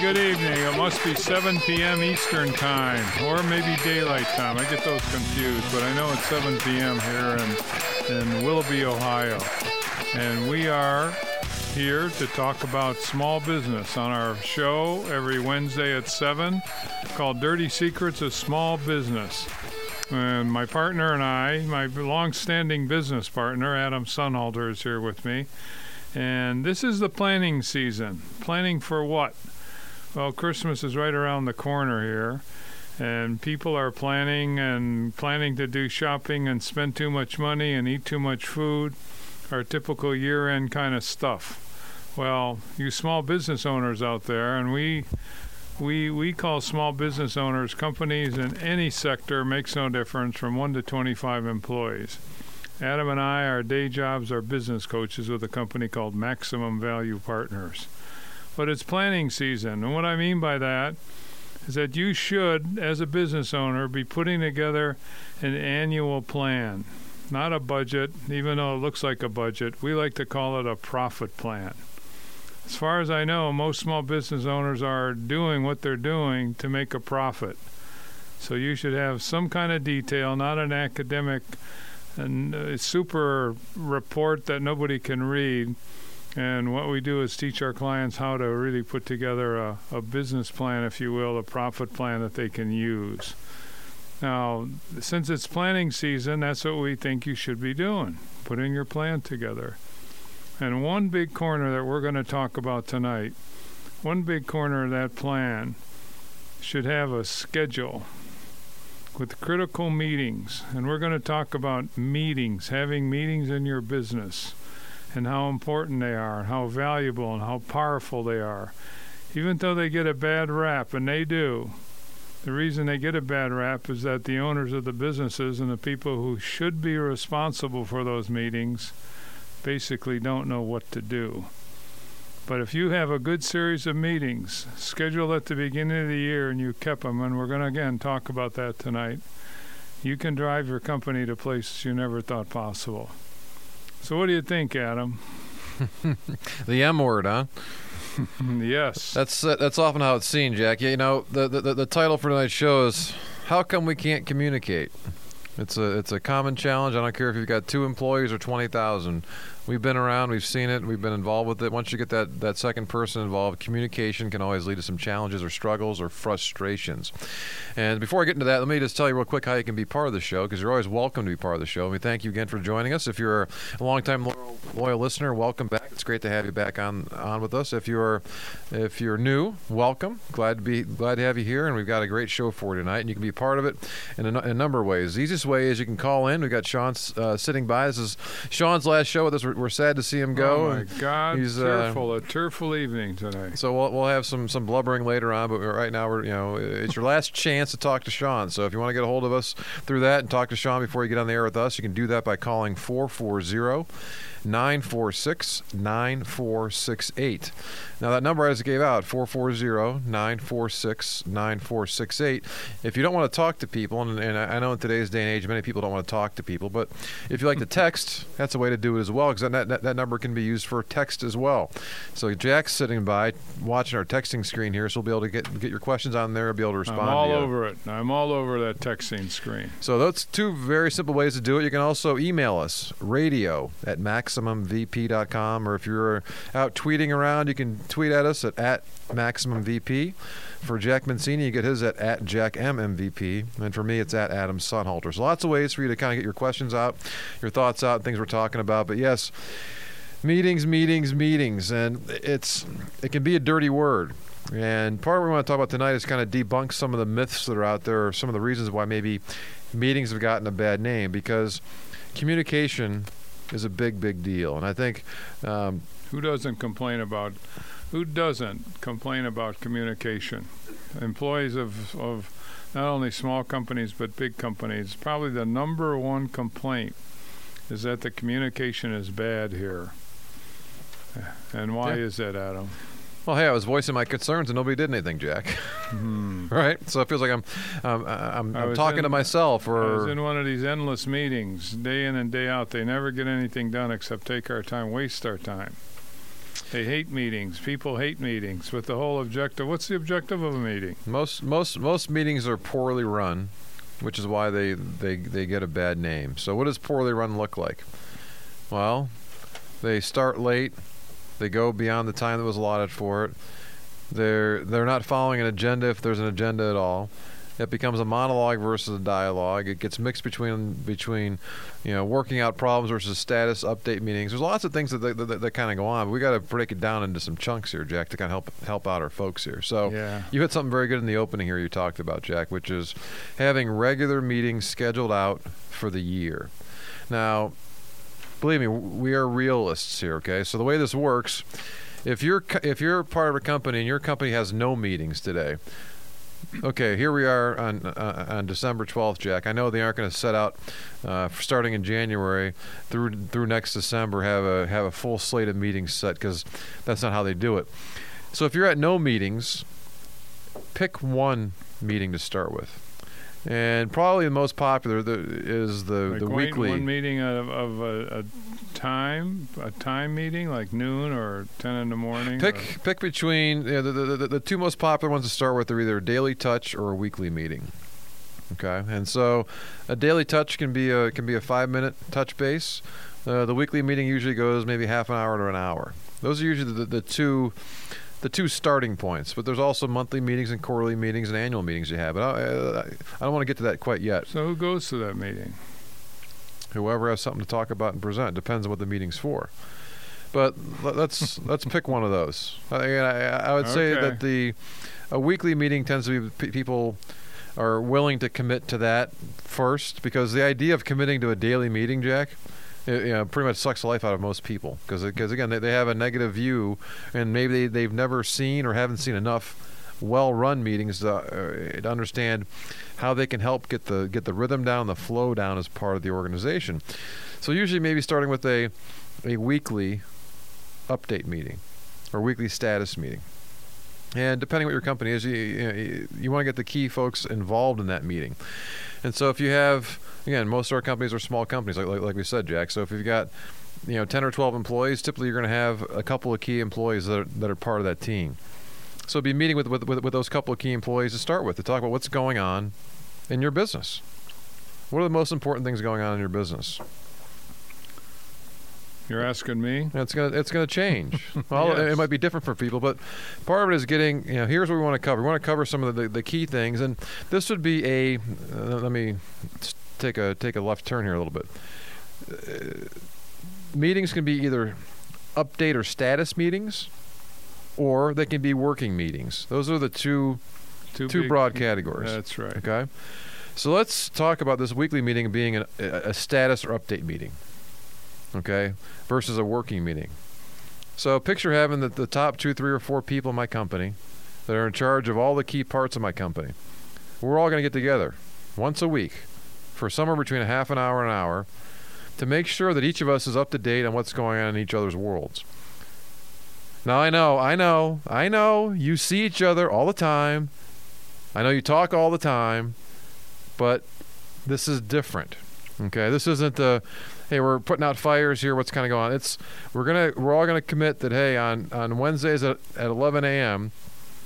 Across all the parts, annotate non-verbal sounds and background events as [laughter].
Good evening. It must be 7 p.m. Eastern Time, or maybe daylight time. I get those confused, but I know it's 7 p.m. here in, in Willoughby, Ohio. And we are here to talk about small business on our show every Wednesday at 7 called Dirty Secrets of Small Business. And my partner and I, my long-standing business partner, Adam Sonhalter, is here with me. And this is the planning season. Planning for what? Well, Christmas is right around the corner here, and people are planning and planning to do shopping and spend too much money and eat too much food, our typical year end kind of stuff. Well, you small business owners out there, and we we we call small business owners companies in any sector makes no difference from 1 to 25 employees. Adam and I, our day jobs are business coaches with a company called Maximum Value Partners. But it's planning season, and what I mean by that is that you should, as a business owner, be putting together an annual plan, not a budget, even though it looks like a budget. We like to call it a profit plan. As far as I know, most small business owners are doing what they're doing to make a profit. So you should have some kind of detail, not an academic and uh, super report that nobody can read. And what we do is teach our clients how to really put together a, a business plan, if you will, a profit plan that they can use. Now, since it's planning season, that's what we think you should be doing, putting your plan together. And one big corner that we're going to talk about tonight, one big corner of that plan should have a schedule with critical meetings. And we're going to talk about meetings, having meetings in your business, and how important they are, and how valuable and how powerful they are. Even though they get a bad rap, and they do, the reason they get a bad rap is that the owners of the businesses and the people who should be responsible for those meetings basically don't know what to do. But if you have a good series of meetings scheduled at the beginning of the year and you kept them, and we're going to again talk about that tonight, you can drive your company to places you never thought possible. So, what do you think, Adam? [laughs] the M word, huh? [laughs] yes. That's uh, that's often how it's seen, Jack. You know, the, the the title for tonight's show is "How Come We Can't Communicate." It's a it's a common challenge. I don't care if you've got two employees or twenty thousand. We've been around, we've seen it, we've been involved with it. Once you get that, that second person involved, communication can always lead to some challenges or struggles or frustrations. And before I get into that, let me just tell you real quick how you can be part of the show because you're always welcome to be part of the show. We thank you again for joining us. If you're a longtime loyal, loyal listener, welcome back. It's great to have you back on on with us. If you're if you're new, welcome. Glad to be glad to have you here, and we've got a great show for you tonight. And you can be part of it in a, a number of ways. The easiest way is you can call in. We've got Sean uh, sitting by. This is Sean's last show with us. We're sad to see him go. Oh my God! He's tearful, uh, a tearful evening tonight. So we'll we'll have some some blubbering later on, but right now we're you know it's your last chance to talk to Sean. So if you want to get a hold of us through that and talk to Sean before you get on the air with us, you can do that by calling 440 946 9468. Now, that number I just gave out, 440 946 9468. If you don't want to talk to people, and, and, I know in today's day and age, many people don't want to talk to people, but if you like to text, that's a way to do it as well, because that, that, that number can be used for text as well. So, Jack's sitting by watching our texting screen here, so we'll be able to get, get your questions on there and be able to respond. I'm all over it. I'm all over that texting screen. So, those two very simple ways to do it. You can also email us, radio at maximumvp.com, or if you're out tweeting around, you can tweet at us at, at MaximumVP. For Jack Mancini, you get his at, at JackMMVP. And for me, it's at Adam Sonhalter. So lots of ways for you to kind of get your questions out, your thoughts out, things we're talking about. But yes, meetings, meetings, meetings. And it's it can be a dirty word. And part of what we want to talk about tonight is kind of debunk some of the myths that are out there, or some of the reasons why maybe meetings have gotten a bad name because communication is a big, big deal. And I think um, who doesn't complain about who doesn't complain about communication? Employees of, of not only small companies but big companies, probably the number one complaint is that the communication is bad here. And why yeah. is that, Adam? Well, hey, I was voicing my concerns and nobody did anything, Jack. Mm-hmm. [laughs] right? So it feels like I'm, um, I'm, I'm talking in, to myself. Or I was in one of these endless meetings, day in and day out. They never get anything done except take our time, waste our time. They hate meetings. People hate meetings with the whole objective. What's the objective of a meeting? Most most most meetings are poorly run, which is why they they they get a bad name. So what does poorly run look like? Well, they start late. They go beyond the time that was allotted for it. They're they're not following an agenda if there's an agenda at all. It becomes a monologue versus a dialogue. It gets mixed between between, you know, working out problems versus status update meetings. There's lots of things that that, that, that kind of go on. But we got to break it down into some chunks here, Jack, to kind of help help out our folks here. So Yeah. you had something very good in the opening here. You talked about Jack, which is having regular meetings scheduled out for the year. Now, believe me, we are realists here. Okay, so the way this works, if you're if you're part of a company and your company has no meetings today, okay, here we are on uh, on December 12th, Jack. I know they aren't going to set out uh, starting in January through through next December have a have a full slate of meetings set because that's not how they do it. So if you're at no meetings, pick one meeting to start with. And probably the most popular the, is the, Like the one, weekly. one meeting of, of a, a time, a time meeting like noon or ten in the morning. or- Pick pick between you know, the, the, the the two most popular ones to start with are either a daily touch or a weekly meeting. Okay, and so a daily touch can be a can be a five minute touch base. Uh, the weekly meeting usually goes maybe half an hour to an hour. Those are usually the, the two the two starting points. But there's also monthly meetings and quarterly meetings and annual meetings you have. But I, I, I don't want to get to that quite yet. So who goes to that meeting? Whoever has something to talk about and present depends on what the meeting's for. But let- let's [laughs] let's pick one of those. I, I, I would say Okay. that the a weekly meeting tends to be people are willing to commit to that first because the idea of committing to a daily meeting, Jack, it, you know, pretty much sucks the life out of most people because because again they, they have a negative view and maybe they, they've never seen or haven't seen enough well-run meetings to, uh, to understand how they can help get the get the rhythm down, the flow down as part of the organization. So usually maybe starting with a a weekly update meeting or weekly status meeting. And depending what your company is, you you, you want to get the key folks involved in that meeting. And so if you have again, most of our companies are small companies, like like, like we said, Jack. So if you've got you know 10 or 12 employees, typically you're going to have a couple of key employees that are, that are part of that team. So be meeting with, with with with those couple of key employees to start with to talk about what's going on in your business. What are the most important things going on in your business? You're asking me? It's gonna it's gonna change. [laughs] Well, it- it might be different for people, but part of it is getting. You know, here's what we want to cover. We want to cover some of the, the key things, and this would be a. Uh, let me take a take a left turn here a little bit. Uh, meetings can be either update or status meetings, or they can be working meetings. Those are the two Two, two big- broad categories. That's right. Okay. So let's talk about this weekly meeting being an, a, a status or update meeting. Okay. Versus a working meeting. So picture having the, the top two, three, or four people in my company that are in charge of all the key parts of my company. We're all going to get together once a week for somewhere between a half an hour and an hour to make sure that each of us is up to date on what's going on in each other's worlds. Now I know, I know, I know you see each other all the time. I know you talk all the time, but this is different. Okay, this isn't the hey we're putting out fires here. What's kind of going on? It's we're gonna we're all gonna commit that hey on on Wednesdays at, at 11 a.m.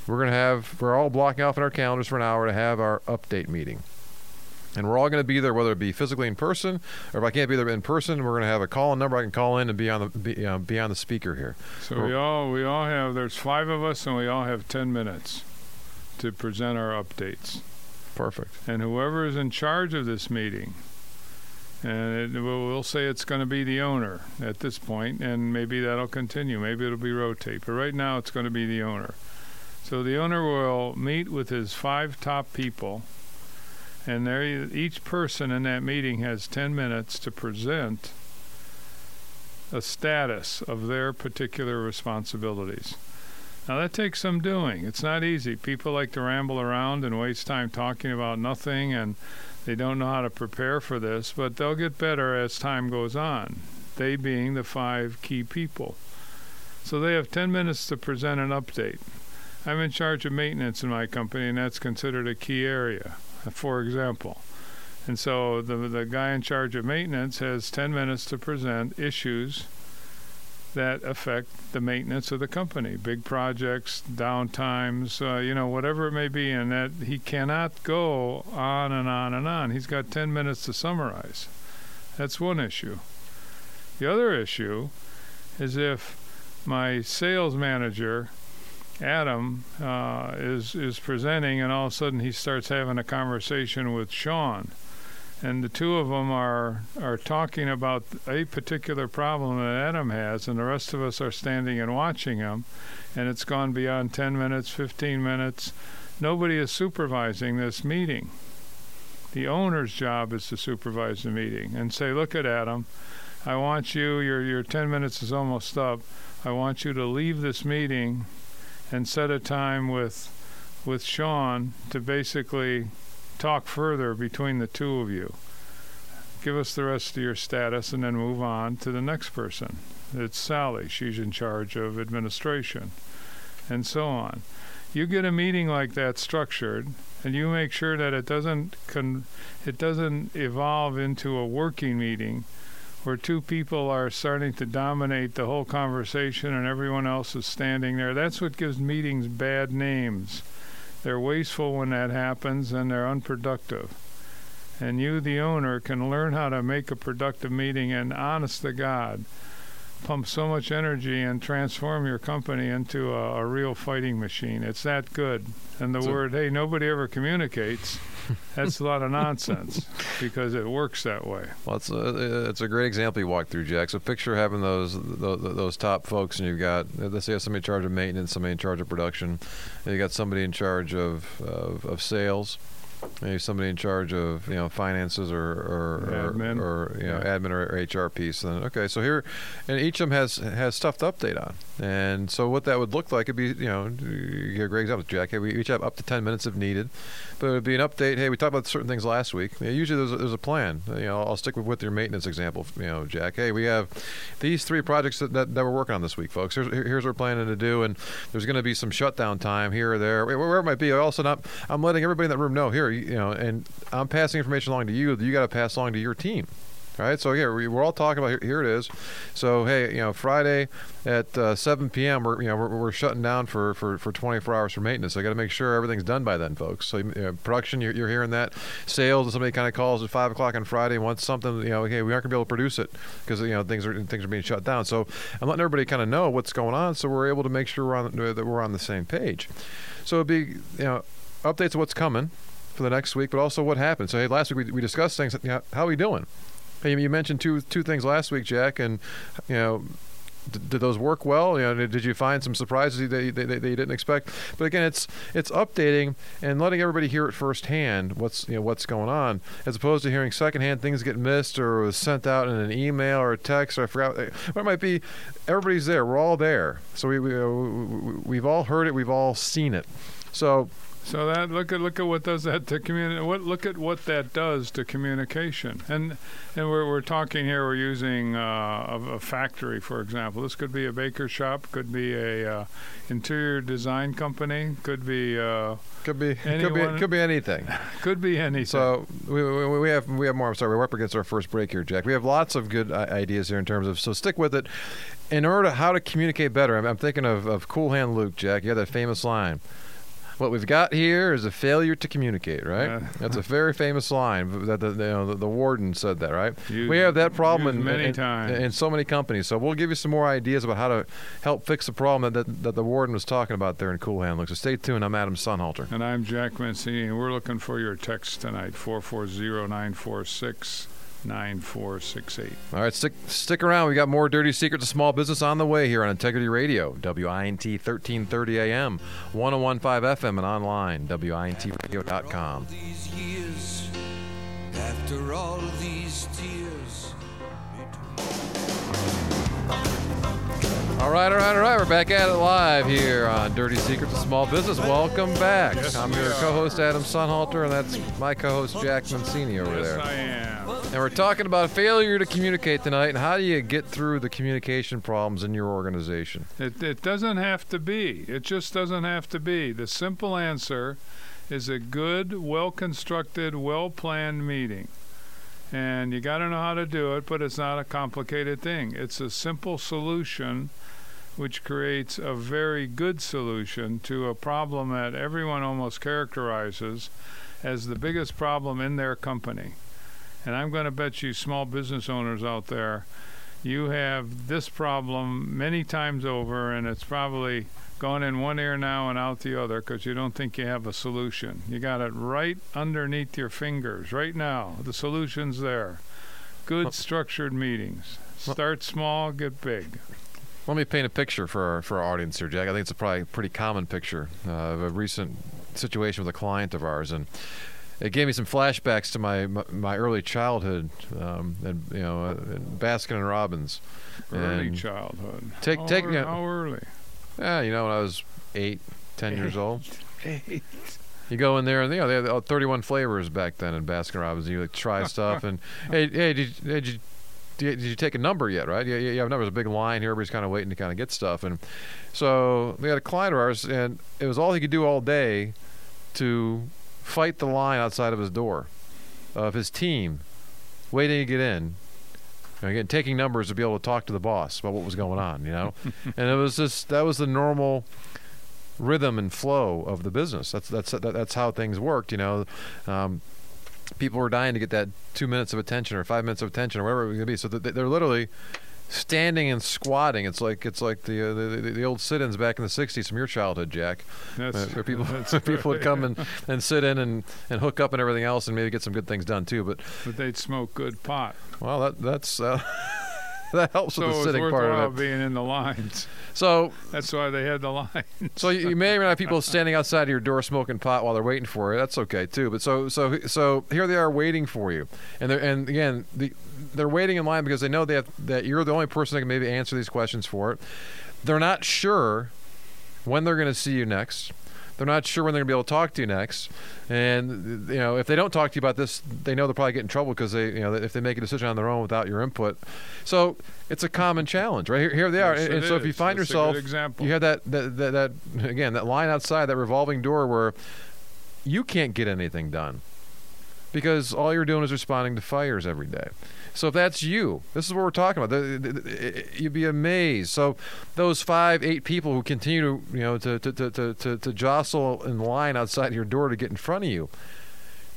we're gonna have we're all blocking off in our calendars for an hour to have our update meeting. And we're all going to be there, whether it be physically in person, or if I can't be there in person, we're going to have a call-in number I can call in and be on the be, uh, be on the speaker here. So we all we all have there's five of us and we all have ten minutes to present our updates. Perfect. And whoever is in charge of this meeting, and we'll, say it's going to be the owner at this point, and maybe that'll continue. Maybe it'll be rotate, but right now it's going to be the owner. So the owner will meet with his five top people, and there each person in that meeting has ten minutes to present a status of their particular responsibilities. Now that takes some doing. It's not easy. People like to ramble around and waste time talking about nothing and they don't know how to prepare for this, but they'll get better as time goes on. They being the five key people. So they have 10 minutes to present an update. I'm in charge of maintenance in my company and that's considered a key area, for example. And so the the guy in charge of maintenance has 10 minutes to present issues that affect the maintenance of the company, big projects, downtimes, uh, you know, whatever it may be, and that he cannot go on and on and on. He's got 10 minutes to summarize. That's one issue. The other issue is if my sales manager, Adam, uh, is is presenting, and all of a sudden he starts having a conversation with Sean and the two of them are are talking about a particular problem that Adam has, and the rest of us are standing and watching him, and it's gone beyond 10 minutes, 15 minutes. Nobody is supervising this meeting. The owner's job is to supervise the meeting and say, "Look at Adam, I want you. Your your 10 minutes is almost up. I want you to leave this meeting and set a time with with Sean to basically." Talk further between the two of you. Give us the rest of your status and then move on to the next person. It's Sally. She's in charge of administration and so on. You get a meeting like that structured and you make sure that it doesn't con- it doesn't evolve into a working meeting where two people are starting to dominate the whole conversation and everyone else is standing there. That's what gives meetings bad names. They're wasteful when that happens and they're unproductive. And you, the owner, can learn how to make a productive meeting and, honest to God, pump so much energy and transform your company into a, a real fighting machine. It's that good. And the so, word, hey, nobody ever communicates. [laughs] That's a lot of nonsense because it works that way. Well, it's a, it's a great example you walked through, Jack. So picture having those, those those top folks, and you've got let's say you have somebody in charge of maintenance, somebody in charge of production, and you got somebody in charge of of, of sales maybe somebody in charge of you know finances or or, admin. or, or you know yeah. admin or HR piece. And okay, so here, and each of them has has stuff to update on. And so what that would look like would be you know you get a great example, Jack. Hey, we each have up to ten minutes if needed, but it would be an update. Hey, we talked about certain things last week. Yeah, usually there's a, there's a plan. You know, I'll stick with, with your maintenance example. You know, Jack. Hey, we have these three projects that, that, that we're working on this week, folks. Here's here's what we're planning to do, and there's going to be some shutdown time here or there, wherever it might be. Also, not I'm letting everybody in that room know here. You know, and I'm passing information along to you. You got to pass along to your team. All right, so yeah, we, are all talking about here, here. It is. So hey, you know, Friday at uh, 7 p.m. We're you know we're, we're, shutting down for, for, for 24 hours for maintenance. I got to make sure everything's done by then, folks. So you know, production, you're, you're, hearing that. Sales, and somebody kind of calls at five o'clock on Friday and wants something. You know, okay, we aren't gonna be able to produce it because you know things are things are being shut down. So I'm letting everybody kind of know what's going on, so we're able to make sure we're on that we're on the same page. So it'd be you know updates of what's coming for the next week, but also what happened. So hey, last week we, we discussed things. You know, how are we doing? Hey, you mentioned two two things last week, Jack, and you know. Did, those work well? You know, did, you find some surprises that you, that, that you didn't expect? But again, it's it's updating and letting everybody hear it firsthand. What's you know what's going on, as opposed to hearing secondhand things get missed or was sent out in an email or a text or I forgot eh, what it might be. Everybody's there. We're all there. So we, we uh, we've all heard it. We've all seen it. So so that look at look at what does that to communi- What look at what that does to communication. And and we're we're talking here. We're using uh, a, a, factory, for example. This could be a baker shop. Could be a uh, interior design company. Could be. Uh, could be, could be could be anything. [laughs] could be anything. So we, we, we, have we have more. I'm sorry, we're up against our first break here, Jack. We have lots of good uh, ideas here in terms of. So stick with it. In order to how to communicate better, I'm, I'm thinking of, of Cool Hand Luke, Jack. You have that famous line what we've got here is a failure to communicate, right? Uh, That's a very famous line that the, you know, the, the warden said that, right? Used, we have that problem in, many in, times. in so many companies. So we'll give you some more ideas about how to help fix the problem that, that, that the warden was talking about there in Cool Hand Luke. So stay tuned. I'm Adam Sonhalter. And I'm Jack Mancini, and we're looking for your text tonight, 440 946 9468. All right, stick stick around. We got more Dirty Secrets of Small Business on the way here on Integrity Radio, WINT 1330 AM, 1015 FM, and online, WINTradio.com. After all these tears. All right, all right, all right. We're back at it live here on Dirty Secrets of Small Business. Welcome back. Yes, I'm your co-host Adam Sonhalter, and that's my co-host Jack Mancini over there. yes, there. I am. And we're talking about failure to communicate tonight, and how do you get through the communication problems in your organization? It, it doesn't have to be. It just doesn't have to be. The simple answer is a good, well-constructed, well-planned meeting. And you got to know how to do it, but it's not a complicated thing. It's a simple solution which creates a very good solution to a problem that everyone almost characterizes as the biggest problem in their company. And I'm going to bet you, small business owners out there, you have this problem many times over, and it's probably gone in one ear now and out the other because you don't think you have a solution. You got it right underneath your fingers right now. The solution's there. Good structured meetings. Start small, get big. Let me paint a picture for our, for our audience here, Jack. I think it's a probably pretty common picture uh, of a recent situation with a client of ours, and it gave me some flashbacks to my my, my early childhood, um, and you know, uh, Baskin and Robbins. Early And childhood. Take- how, take- ear- yeah. how early? Yeah, you know, when I was eight, ten years old. Eight. You go in there, and you know they had uh, 31 flavors back then in Baskin Robbins. And you like try [laughs] stuff, and hey, hey, did, did you did you, you take a number yet? Right? Yeah, yeah. You have a number. There's a big line here. Everybody's kind of waiting to kind of get stuff, and so we had a client of ours, and it was all he could do all day to fight the line outside of his door of his team waiting to get in. And Again, taking numbers to be able to talk to the boss about what was going on, you know, [laughs] and it was just that was the normal rhythm and flow of the business. That's that's that's how things worked. You know, um, people were dying to get that two minutes of attention or five minutes of attention or whatever it was going to be. So they're literally standing and squatting. It's like it's like the uh, the, the, old sit-ins back in the '60s from your childhood, Jack. That's, Uh, where people [laughs] [laughs] people would come and, and sit in and, and hook up and everything else and maybe get some good things done too. But But they'd smoke good pot. well, that that's uh, [laughs] [laughs] that helps So with it the sitting part of it. being in the lines. [laughs] So That's why they had the lines. So you, you may or may not have people [laughs] standing outside of your door smoking pot while they're waiting for you. That's okay too. But so so so here they are waiting for you, and they're and again the, they're waiting in line because they know have, that you're the only person that can maybe answer these questions for it. They're not sure when they're going to see you next. They're not sure when they're going to be able to talk to you next, and you know if they don't talk to you about this, they know they'll probably get in trouble because they, you know, if they make a decision on their own without your input. So it's a common challenge, right? Here, here they are, Yes, and, so if you find That's yourself, example. you have that that, that that again that line outside that revolving door where you can't get anything done because all you're doing is responding to fires every day. So if that's you, this is what we're talking about. You'd be amazed. So those five, eight people who continue to you know to to, to, to, to to jostle in line outside your door to get in front of you,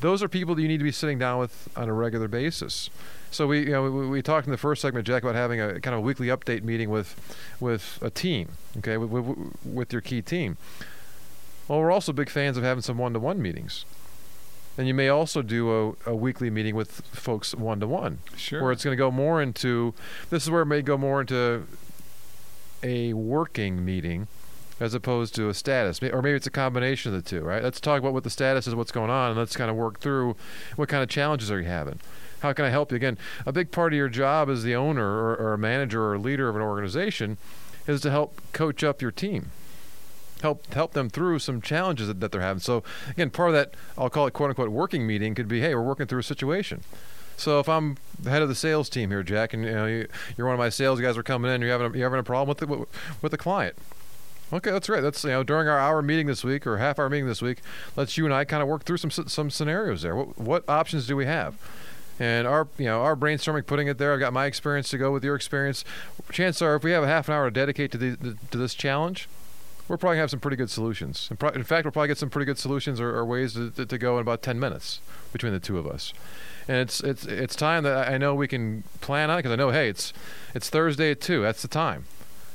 those are people that you need to be sitting down with on a regular basis. So we, you know, we, we talked in the first segment, Jack, about having a kind of weekly update meeting with, with a team, okay, with, with, with your key team. Well, we're also big fans of having some one-to-one meetings, and you may also do a, a weekly meeting with folks one-to-one, Sure. where it's going to go more into. This is where it may go more into a working meeting as opposed to a status, or maybe it's a combination of the two, right? Let's talk about what the status is, what's going on, and let's kind of work through what kind of challenges are you having. How can I help you? Again, a big part of your job as the owner or, or a manager or a leader of an organization is to help coach up your team, help help them through some challenges that, that they're having. So again, part of that I'll call it quote unquote working meeting could be, hey, we're working through a situation. So if I'm the head of the sales team here, Jack, and you know you, you're one of my sales guys are coming in, you're having a, you're having a problem with the, with the client. Okay, that's great. That's you know during our hour meeting this week or half hour meeting this week, let's you and I kind of work through some some scenarios there. What what options do we have? And our you know our brainstorming, putting it there. I've got my experience to go with your experience. Chances are, if we have a half an hour to dedicate to the, to this challenge, we're probably have some pretty good solutions. In, pro- in fact, we'll probably get some pretty good solutions or, or ways to, to, to go in about ten minutes between the two of us. And it's it's it's time that I know we can plan on because I know hey it's it's Thursday at two. That's the time.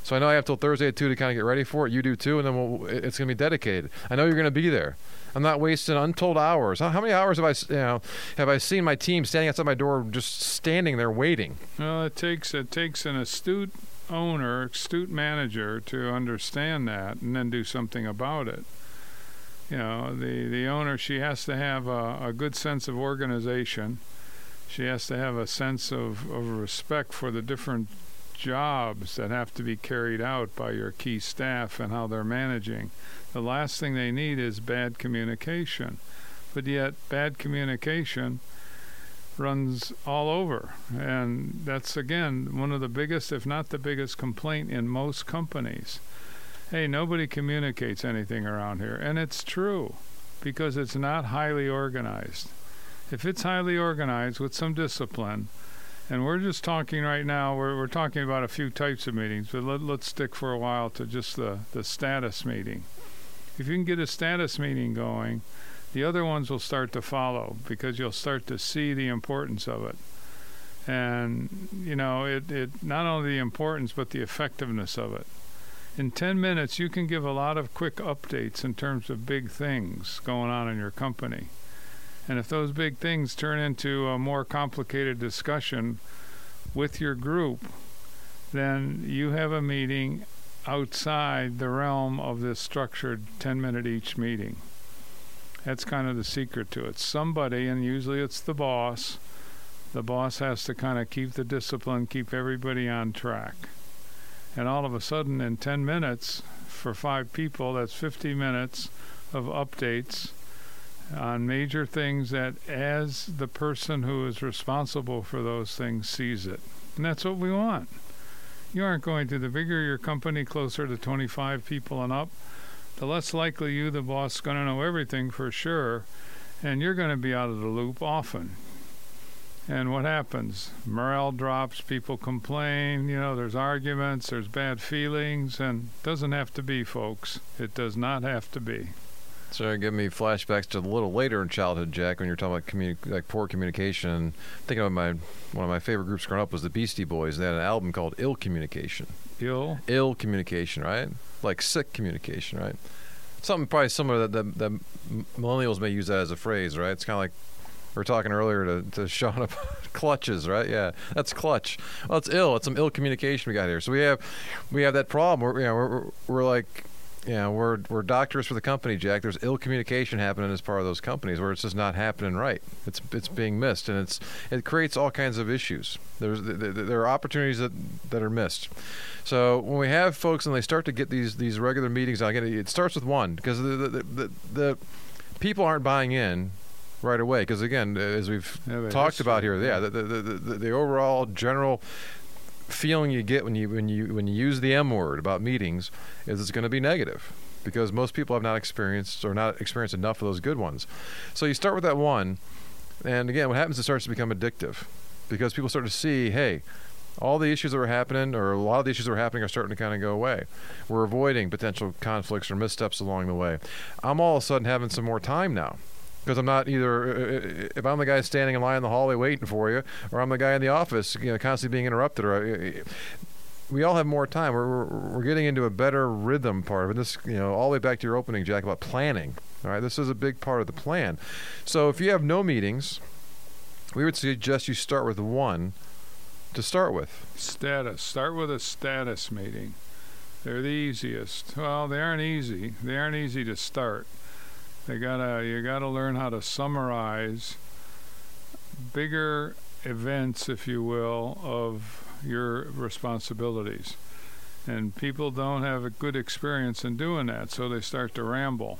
So I know I have till Thursday at two to kind of get ready for it. You do too, and then we'll, it's going to be dedicated. I know you're going to be there. I'm not wasting untold hours. How, how many hours have I, you know, have I seen my team standing outside my door, just standing there waiting? Well, it takes it takes an astute owner, astute manager to understand that and then do something about it. You know, the the owner she has to have a, a good sense of organization. She has to have a sense of, of respect for the different jobs that have to be carried out by your key staff and how they're managing. The last thing they need is bad communication. But yet, bad communication runs all over. And that's, again, one of the biggest, if not the biggest, complaint in most companies. Hey, nobody communicates anything around here. And it's true because it's not highly organized. if it's highly organized with some discipline, and we're just talking right now, we're, we're talking about a few types of meetings, but let, let's stick for a while to just the, the status meeting. If you can get a status meeting going, the other ones will start to follow because you'll start to see the importance of it. And, you know, it, it not only the importance, but the effectiveness of it. In 10 minutes, you can give a lot of quick updates in terms of big things going on in your company. And if those big things turn into a more complicated discussion with your group, then you have a meeting outside the realm of this structured 10 minute each meeting. That's kind of the secret to it. Somebody, and usually it's the boss, the boss has to kind of keep the discipline, keep everybody on track. And all of a sudden, in 10 minutes, for five people, that's 50 minutes of updates on major things that as the person who is responsible for those things sees it. And that's what we want. You aren't going to, the bigger your company, closer to 25 people and up, the less likely you, the boss, going to know everything for sure. And you're going to be out of the loop often. And what happens? Morale drops, people complain, you know, there's arguments, there's bad feelings, and it doesn't have to be, folks. It does not have to be. So give me flashbacks to a little later in childhood, Jack, when you're talking about communi- like poor communication. Thinking of my one of my favorite groups growing up was the Beastie Boys. They had an album called Ill Communication. Ill. Ill communication, right? Like sick communication, right? Something probably similar that, that millennials may use that as a phrase, right? It's kind of like we were talking earlier to, to Sean [laughs] about clutches, right? Yeah, that's clutch. Well, it's ill. It's some ill communication we got here. So we have we have that problem. We're you know we're, we're like yeah, we're we're doctors for the company, Jack. There's ill communication happening as part of those companies where it's just not happening right. It's it's being missed, and it's it creates all kinds of issues. There's there are opportunities that that are missed. So when we have folks and they start to get these these regular meetings, again, it starts with one because the the, the, the people aren't buying in right away because again as we've yeah, talked about uh, here yeah the, the, the, the, overall general feeling you get when you when you when you use the M word about meetings is it's going to be negative because most people have not experienced or not experienced enough of those good ones. So you start with that one, and again, what happens? It starts to become addictive because people start to see, hey. All the issues that were happening, or a lot of the issues that were happening, are starting to kind of go away. We're avoiding potential conflicts or missteps along the way. I'm all of a sudden having some more time now because I'm not either uh, uh, if I'm the guy standing in line in the hallway waiting for you, or I'm the guy in the office, you know, constantly being interrupted. Or uh, we all have more time. We're, we're, we're getting into a better rhythm part of it. This, you know, all the way back to your opening, Jack, about planning. All right, this is a big part of the plan. So if you have no meetings, we would suggest you start with one to start with. Status. Start with a status meeting. They're the easiest. Well, they aren't easy. They aren't easy to start. They gotta you gotta learn how to summarize bigger events, if you will, of your responsibilities. And people don't have a good experience in doing that, so they start to ramble.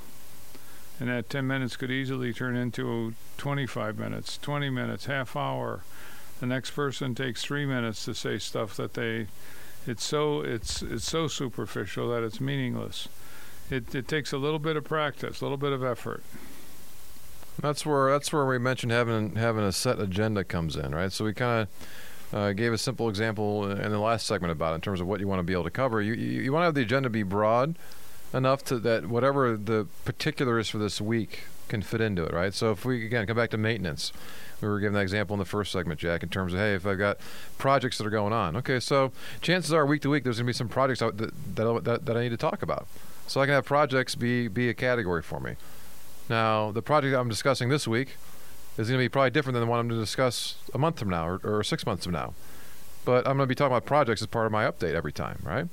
And that 10 minutes could easily turn into 25 minutes, 20 minutes, half hour. The next person takes three minutes to say stuff that they, it's so it's it's so superficial that it's meaningless it, it takes a little bit of practice, a little bit of effort. That's where that's where we mentioned having having a set agenda comes in, right? So we kind of uh, gave a simple example in the last segment about it in terms of what you want to be able to cover. You you, you want to have the agenda be broad enough to that whatever the particular is for this week can fit into it, right? So if we again come back to maintenance, we were given that example in the first segment, Jack, in terms of hey, if I've got projects that are going on, okay, so chances are week to week there's going to be some projects that, that, that, that I need to talk about. So I can have projects be be a category for me. Now, the project I'm discussing this week is going to be probably different than the one I'm going to discuss a month from now or, or six months from now. But I'm going to be talking about projects as part of my update every time, right?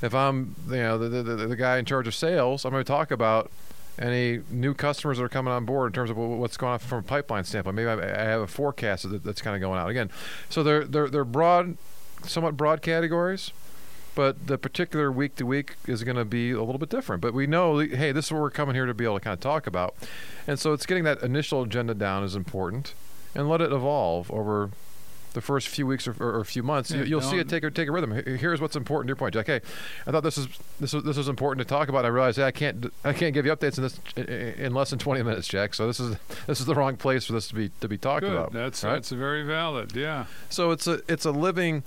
If I'm, you know, the, the, the, guy in charge of sales, I'm going to talk about any new customers that are coming on board in terms of what's going on from a pipeline standpoint. Maybe I have a forecast that's kind of going out again. So they're they're they're broad, somewhat broad categories but the particular week to week is going to be a little bit different. But we know, hey, this is what we're coming here to be able to kind of talk about. And so it's getting that initial agenda down is important and let it evolve over the first few weeks or, or, or few months, Yeah, you, you'll see it take a take a rhythm. Here's what's important to your point, Jack. Hey, I thought this is this was, this was important to talk about. I realized hey, I can't I can't give you updates in this in- in less than 20 minutes, Jack. So this is this is the wrong place for this to be to be talked Good. about. That's right? that's very valid. Yeah. So it's a it's a living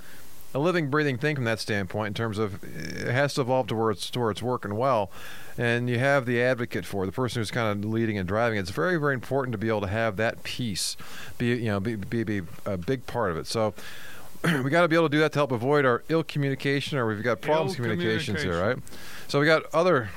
a living breathing thing from that standpoint in terms of it has to evolve to where it's to where it's working well. And you have the advocate for it, the person who's kind of leading and driving. It's very very important to be able to have that piece be you know be be, be a big part of it. So [clears throat] we got to be able to do that to help avoid our ill communication or we've got problems Ill communications here, right? So we got other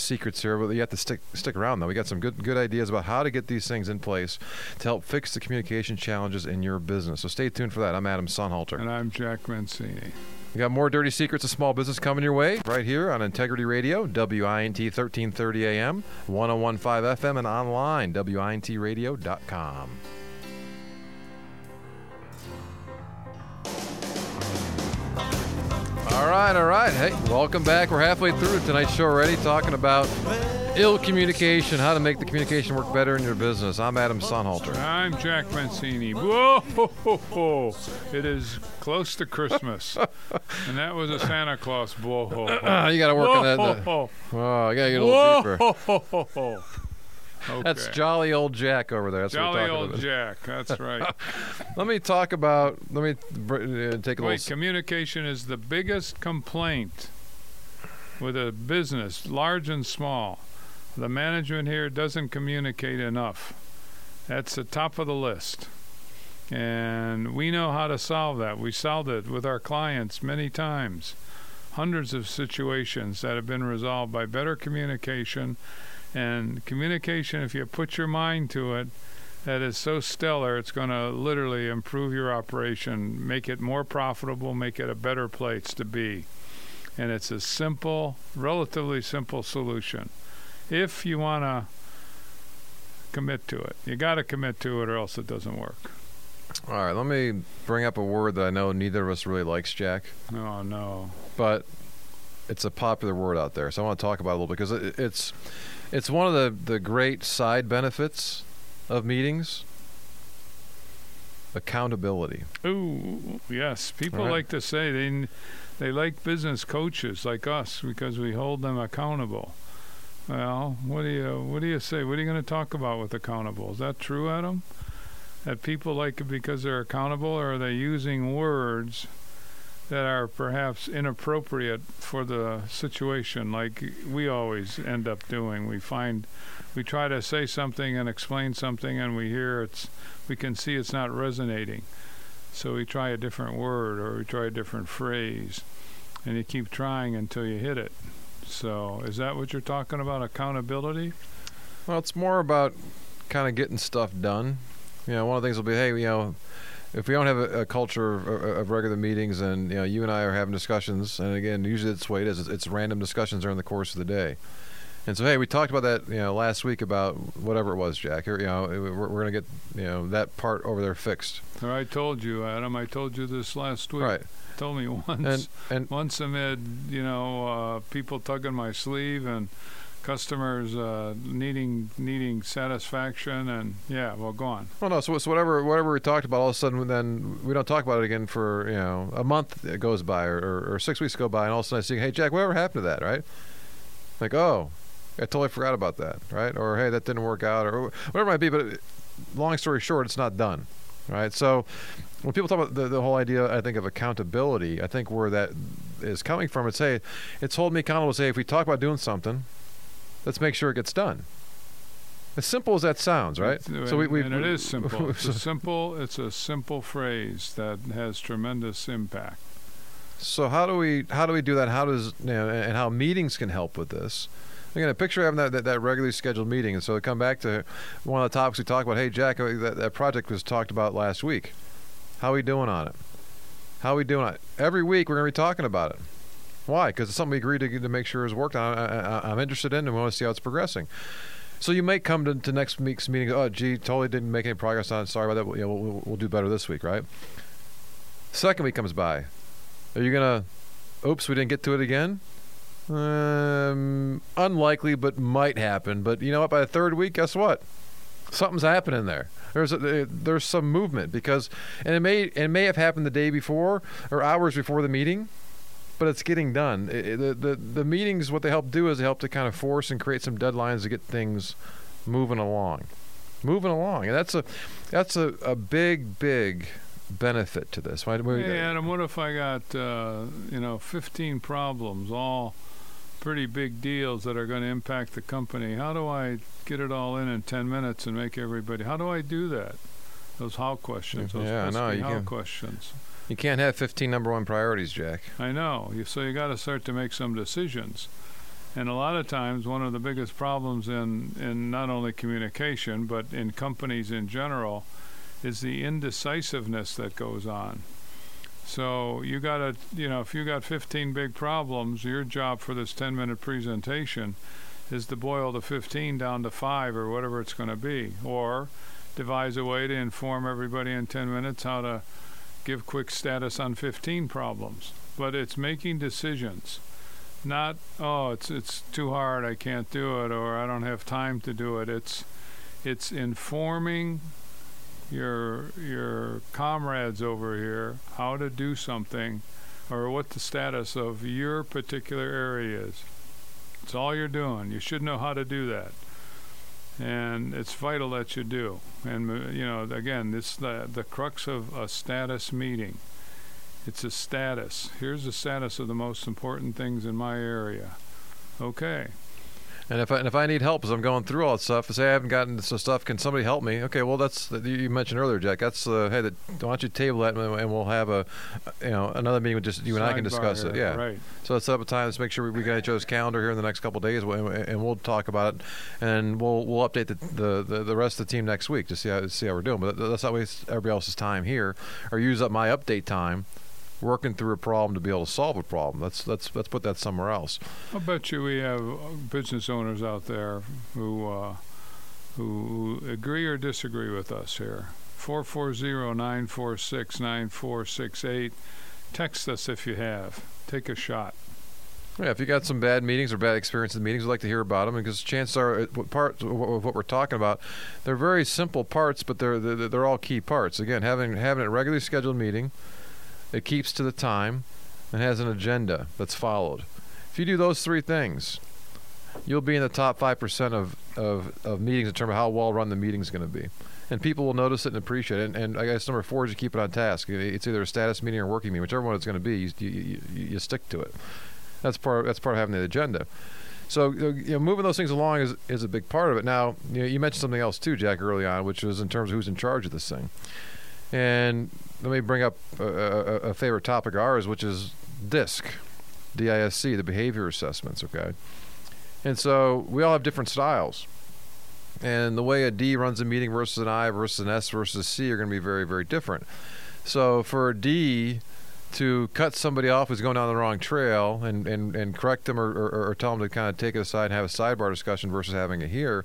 secrets here, but you have to stick stick around though. We got some good good ideas about how to get these things in place to help fix the communication challenges in your business. So stay tuned for that. I'm Adam Sonhalter. And I'm Jack Mancini. We got more dirty secrets of small business coming your way right here on Integrity Radio, WINT 1330 AM, 1015 FM, and online, WINTradio.com. All right, all right. Hey, welcome back. We're halfway through tonight's show already, talking about ill communication, how to make the communication work better in your business. I'm Adam Sonhalter. I'm Jack Mancini. Whoa! Ho, ho, ho. It is close to Christmas, [laughs] and that was a Santa Claus. Whoa! Ho, ho. Ah, you got to work on that. Ho, Oh, I got to get a little deeper. Okay. That's jolly old Jack over there. That's Jolly old about. Jack. That's right. [laughs] Let me talk about. Let me br- uh, take a Wait, little. communication is the biggest complaint with a business, large and small. The management here doesn't communicate enough. That's the top of the list. And we know how to solve that. We solved it with our clients many times. Hundreds of situations that have been resolved by better communication. And communication, if you put your mind to it, that is so stellar, it's going to literally improve your operation, make it more profitable, make it a better place to be. And it's a simple, relatively simple solution. If you want to commit to it, you got to commit to it or else it doesn't work. All right, let me bring up a word that I know neither of us really likes, Jack, Oh, no. but it's a popular word out there, so I want to talk about it a little bit because it, it's it's one of the the great side benefits of meetings. Accountability. Ooh, yes. People Right. like to say they they like business coaches like us because we hold them accountable. Well, what do you what do you say? What are you going to talk about with accountable? Is that true, Adam? That people like it because they're accountable, or are they using words that are perhaps inappropriate for the situation, like we always end up doing? We find we try to say something and explain something, and we hear it's we can see it's not resonating. So we try a different word or we try a different phrase, and you keep trying until you hit it. So is that what you're talking about? Accountability? Well, it's more about kind of getting stuff done. You know, one of the things will be, hey, you know, if we don't have a, a culture of, of regular meetings, and you know, you and I are having discussions, and again, usually it's the way it is. It's, it's random discussions during the course of the day. And so, hey, we talked about that, you know, last week about whatever it was, Jack. You know, we're, we're going to get, you know, that part over there fixed. Or I told you, Adam. I told you this last week. Right. Told me [laughs] once. And and once amid you know uh, people tugging my sleeve and customers uh, needing needing satisfaction and yeah. Well, go on. well, no. So, so whatever whatever we talked about, all of a sudden, then we don't talk about it again for you know a month goes by or, or, or six weeks go by, and all of a sudden I see, hey, Jack, whatever happened to that, right? Like, oh, I totally forgot about that, right? Or hey, that didn't work out, or whatever it might be. But long story short, it's not done, right? So when people talk about the, the whole idea, I think of accountability, I think where that is coming from, it's hey, it's holding me accountable. Say if we talk about doing something, let's make sure it gets done. As simple as that sounds, right? So we, we and it is simple. [laughs] It's a simple. It's a simple phrase that has tremendous impact. So how do we how do we do that? How does you know, and how meetings can help with this? Again, a picture having that, that, that regularly scheduled meeting, and so to come back to one of the topics we talked about. Hey, Jack, uh, that, that project was talked about last week. How are we doing on it? How are we doing on it? Every week we're going to be talking about it. Why? Because it's something we agreed to, to make sure is worked on. I, I'm interested in, and want to see how it's progressing. So you may come to, to next week's meeting. Oh, gee, totally didn't make any progress on it. Sorry about that. We'll, you know, we'll, we'll do better this week, right? Second week comes by. Are you gonna? Oops, we didn't get to it again. Um, unlikely, but might happen. But you know what? By the third week, guess what? Something's happening there. There's a, there's some movement because, and it may it may have happened the day before or hours before the meeting, but it's getting done. It, the, the the meetings what they help do is they help to kind of force and create some deadlines to get things moving along, moving along, and that's a that's a, a big big benefit to this. Hey, Adam, what if I got uh, you know 15 problems all pretty big deals that are going to impact the company. How do I get it all in in 10 minutes and make everybody? How do I do that? Those how questions. Those yeah, no, you how can, questions. You can't have 15 number one priorities, Jack. I know. So you got to start to make some decisions. And a lot of times, one of the biggest problems in, in not only communication, but in companies in general, is the indecisiveness that goes on. So you got to, you know, if you got 15 big problems, your job for this 10 minute presentation is to boil the 15 down to five or whatever it's going to be, or devise a way to inform everybody in 10 minutes how to give quick status on 15 problems. But it's making decisions, not oh it's it's too hard I can't do it or I don't have time to do it. It's it's informing your your comrades over here how to do something or what the status of your particular area is. It's all you're doing. You should know how to do that. And it's vital that you do. And uh, you know, again, this the the crux of a status meeting. It's a status. Here's the status of the most important things in my area. Okay. And if I, and if I need help as I'm going through all that stuff, say I haven't gotten some stuff, can somebody help me? Okay, well that's you mentioned earlier, Jack. That's uh, hey, the, why don't you table that and we'll have a you know another meeting with just you and I can discuss it. Yeah, right. So let's set up a time. Let's make sure we, we got each other's calendar here in the next couple of days, and we'll talk about it, and we'll we'll update the, the, the, the rest of the team next week to see how see how we're doing. But that's not waste everybody else's time here, or use up my update time working through a problem to be able to solve a problem. Let's let's let's put that somewhere else. I bet you we have business owners out there who uh, who agree or disagree with us here. 440-946-9468. Text us if you have. Take a shot. Yeah, if you got some bad meetings or bad experiences in meetings, we'd like to hear about them because chances are, part of what we're talking about, they're very simple parts, but they're, they're they're all key parts. Again, having having a regularly scheduled meeting, it keeps to the time, and has an agenda that's followed. If you do those three things, you'll be in the top 5% of, of, of meetings in terms of how well run the meeting is going to be. And people will notice it and appreciate it. And, and I guess number four is you keep it on task. It's either a status meeting or a working meeting, whichever one it's going to be, you, you, you, you stick to it. That's part, of, that's part of having the agenda. So you know, moving those things along is, is a big part of it. Now, you, know, you mentioned something else too, Jack, early on, which was in terms of who's in charge of this thing. And let me bring up a, a, a favorite topic of ours, which is DISC, D-I-S-C, the behavior assessments. Okay, and so we all have different styles, and the way a D runs a meeting versus an I versus an S versus a C are going to be very, very different. So for a D to cut somebody off who's going down the wrong trail and, and, and correct them or, or, or tell them to kind of take it aside and have a sidebar discussion versus having it here,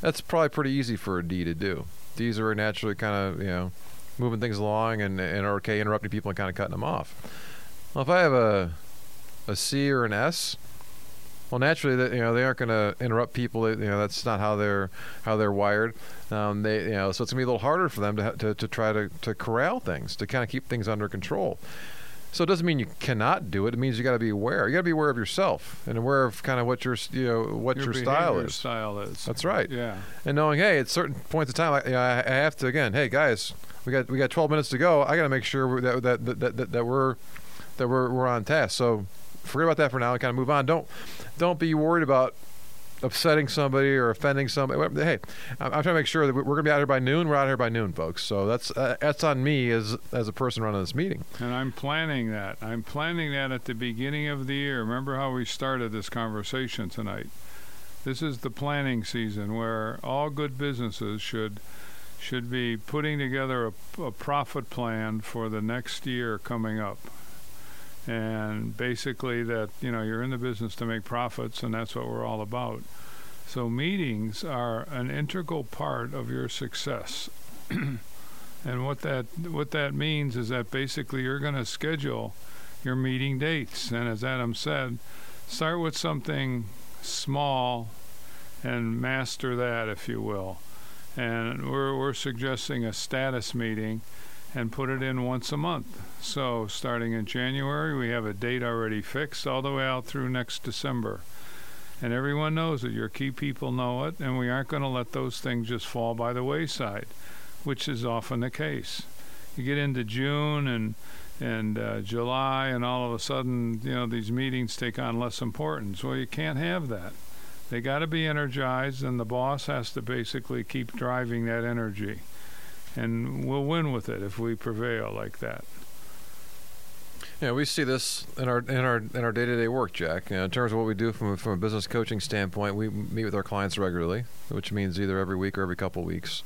that's probably pretty easy for a D to do. D's are naturally kind of, you know, moving things along and, and okay interrupting people and kind of cutting them off. Well, if I have a a C or an S, well, naturally, you know they aren't going to interrupt people. You know that's not how they're how they're wired. Um, they you know so it's going to be a little harder for them to to, to try to to corral things to kind of keep things under control. So it doesn't mean you cannot do it. It means you got to be aware. You got to be aware of yourself and aware of kind of what your you know what your, your style is. Style is. That's right. Yeah. And knowing, hey, at certain points of time, I, you know, I have to again, hey guys, we got we got 12 minutes to go. I got to make sure that that, that that that we're that we're we're on task. So forget about that for now and kind of move on. Don't don't be worried about upsetting somebody or offending somebody. Hey, I'm, trying to make sure that we're going to be out here by noon. We're out here by noon, folks. So that's uh, that's on me as as a person running this meeting. And I'm planning that. I'm planning that at the beginning of the year. Remember how we started this conversation tonight? This is the planning season where all good businesses should should be putting together a, a profit plan for the next year coming up and basically that you know you're in the business to make profits and that's what we're all about. So meetings are an integral part of your success. [clears throat] And what that what that means is that basically you're going to schedule your meeting dates. And as Adam said start with something small and master that if you will. And we're we're suggesting a status meeting, and put it in once a month. So starting in January, we have a date already fixed all the way out through next December. And everyone knows it. Your key people know it, and we aren't going to let those things just fall by the wayside, which is often the case. You get into June and and uh, July, and all of a sudden, you know, these meetings take on less importance. Well, you can't have that. They got to be energized, and the boss has to basically keep driving that energy. And we'll win with it if we prevail like that. Yeah, we see this in our in our in our day to day work, Jack. You know, in terms of what we do from from a business coaching standpoint, we meet with our clients regularly, which means either every week or every couple of weeks.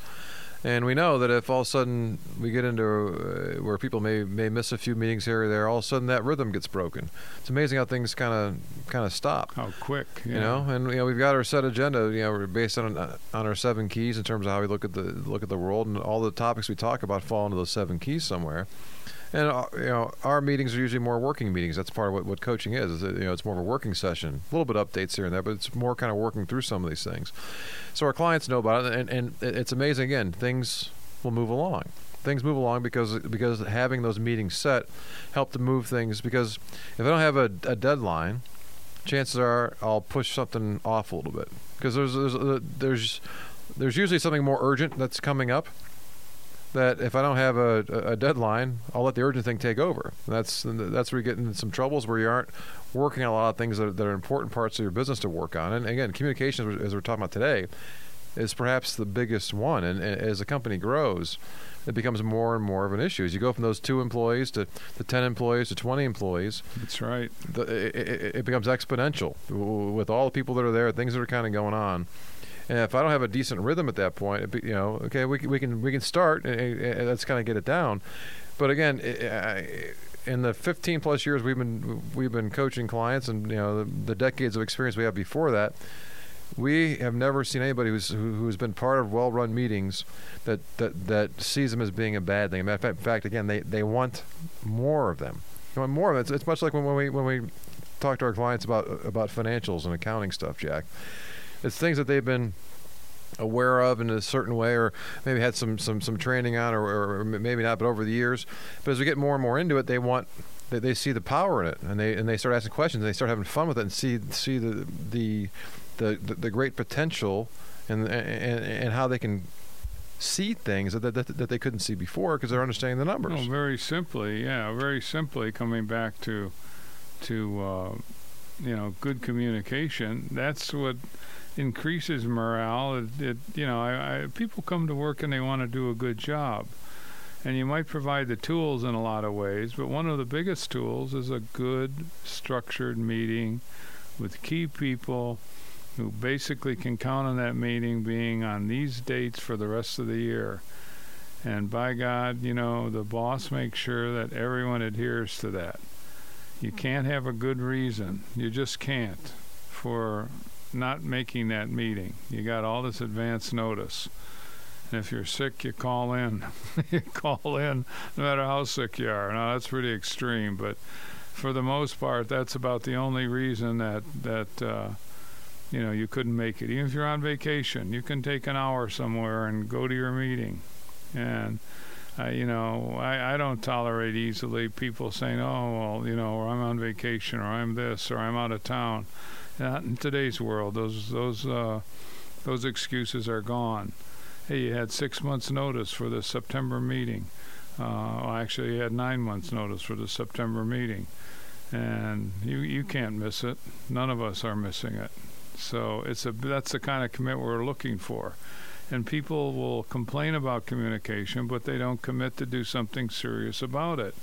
And we know that if all of a sudden we get into uh, where people may may miss a few meetings here or there, all of a sudden that rhythm gets broken. It's amazing how things kind of kind of stop. How quick, yeah. You know, and you know we've got our set agenda. You know, based on on our seven keys in terms of how we look at the look at the world, and all the topics we talk about fall into those seven keys somewhere. And uh, you know, our meetings are usually more working meetings. That's part of what, what coaching is. is that, you know, it's more of a working session. A little bit of updates here and there, but it's more kind of working through some of these things. So our clients know about it, and, and it's amazing. Again, things will move along. Things move along because because having those meetings set help to move things. Because if I don't have a, a deadline, chances are I'll push something off a little bit. Because there's there's uh, there's there's usually something more urgent that's coming up that if I don't have a, a deadline, I'll let the urgent thing take over. That's that's where you get into some troubles where you aren't working on a lot of things that are, that are important parts of your business to work on. And again, communication, as we're talking about today, is perhaps the biggest one. And, and as a company grows, it becomes more and more of an issue. As you go from those two employees to, the 10 employees to 20 employees, that's right. The, it, it, becomes exponential with all the people that are there, things that are kind of going on. And if I don't have a decent rhythm at that point, you know, okay, we we can we can start and, and let's kind of get it down. But again, in the 15 plus years we've been we've been coaching clients, and you know the, the decades of experience we have before that, we have never seen anybody who's who, who's been part of well-run meetings that, that that sees them as being a bad thing. In fact, again, they, they want more of them. They want more of it. It's, it's much like when, when we when we talk to our clients about about financials and accounting stuff, Jack it's things that they've been aware of in a certain way, or maybe had some some some training on, or, or maybe not, but over the years. But as we get more and more into it, they want they, they see the power in it, and they and they start asking questions, and they start having fun with it, and see see the the the, the, the great potential, and, and and how they can see things that, that, that they couldn't see before because they're understanding the numbers. Well, very simply, yeah, very simply coming back to to uh, you know good communication. That's what increases morale. It, it you know, I, I, people come to work and they want to do a good job, and you might provide the tools in a lot of ways. But one of the biggest tools is a good structured meeting with key people who basically can count on that meeting being on these dates for the rest of the year. And by God, you know, the boss makes sure that everyone adheres to that. You can't have a good reason. You just can't for not making that meeting. You got all this advance notice. And if you're sick, you call in. [laughs] you call in no matter how sick you are. Now, that's pretty extreme, but for the most part, that's about the only reason that, that uh, you know, you couldn't make it. Even if you're on vacation, you can take an hour somewhere and go to your meeting. And, uh, you know, I, I don't tolerate easily people saying, oh, well, you know, or I'm on vacation, or I'm this, or I'm out of town. Not in today's world. Those those uh, those excuses are gone. Hey, you had six months' notice for the September meeting. Uh, well, actually, you had nine months' notice for the September meeting, and you you can't miss it. None of us are missing it. So it's a that's the kind of commitment we're looking for. And people will complain about communication, but they don't commit to do something serious about it.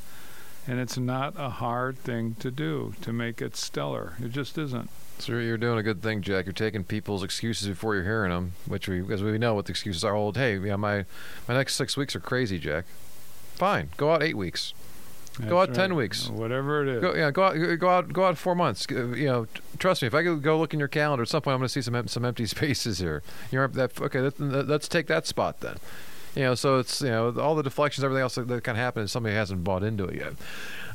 And it's not a hard thing to do to make it stellar. It just isn't. So you're doing a good thing, Jack. You're taking people's excuses before you're hearing them, which we, as we know what the excuses are. Old, hey, yeah, my my next six weeks are crazy, Jack. Fine, go out eight weeks. That's go out right. ten weeks. Whatever it is. Go, yeah, go out, go out, go out four months. You know, trust me. If I go look in your calendar at some point, I'm going to see some some empty [laughs] spaces here. You're that okay? That, let's take that spot then. You know, so it's you know all the deflections, everything else that, that kind of happens. Somebody hasn't bought into it yet.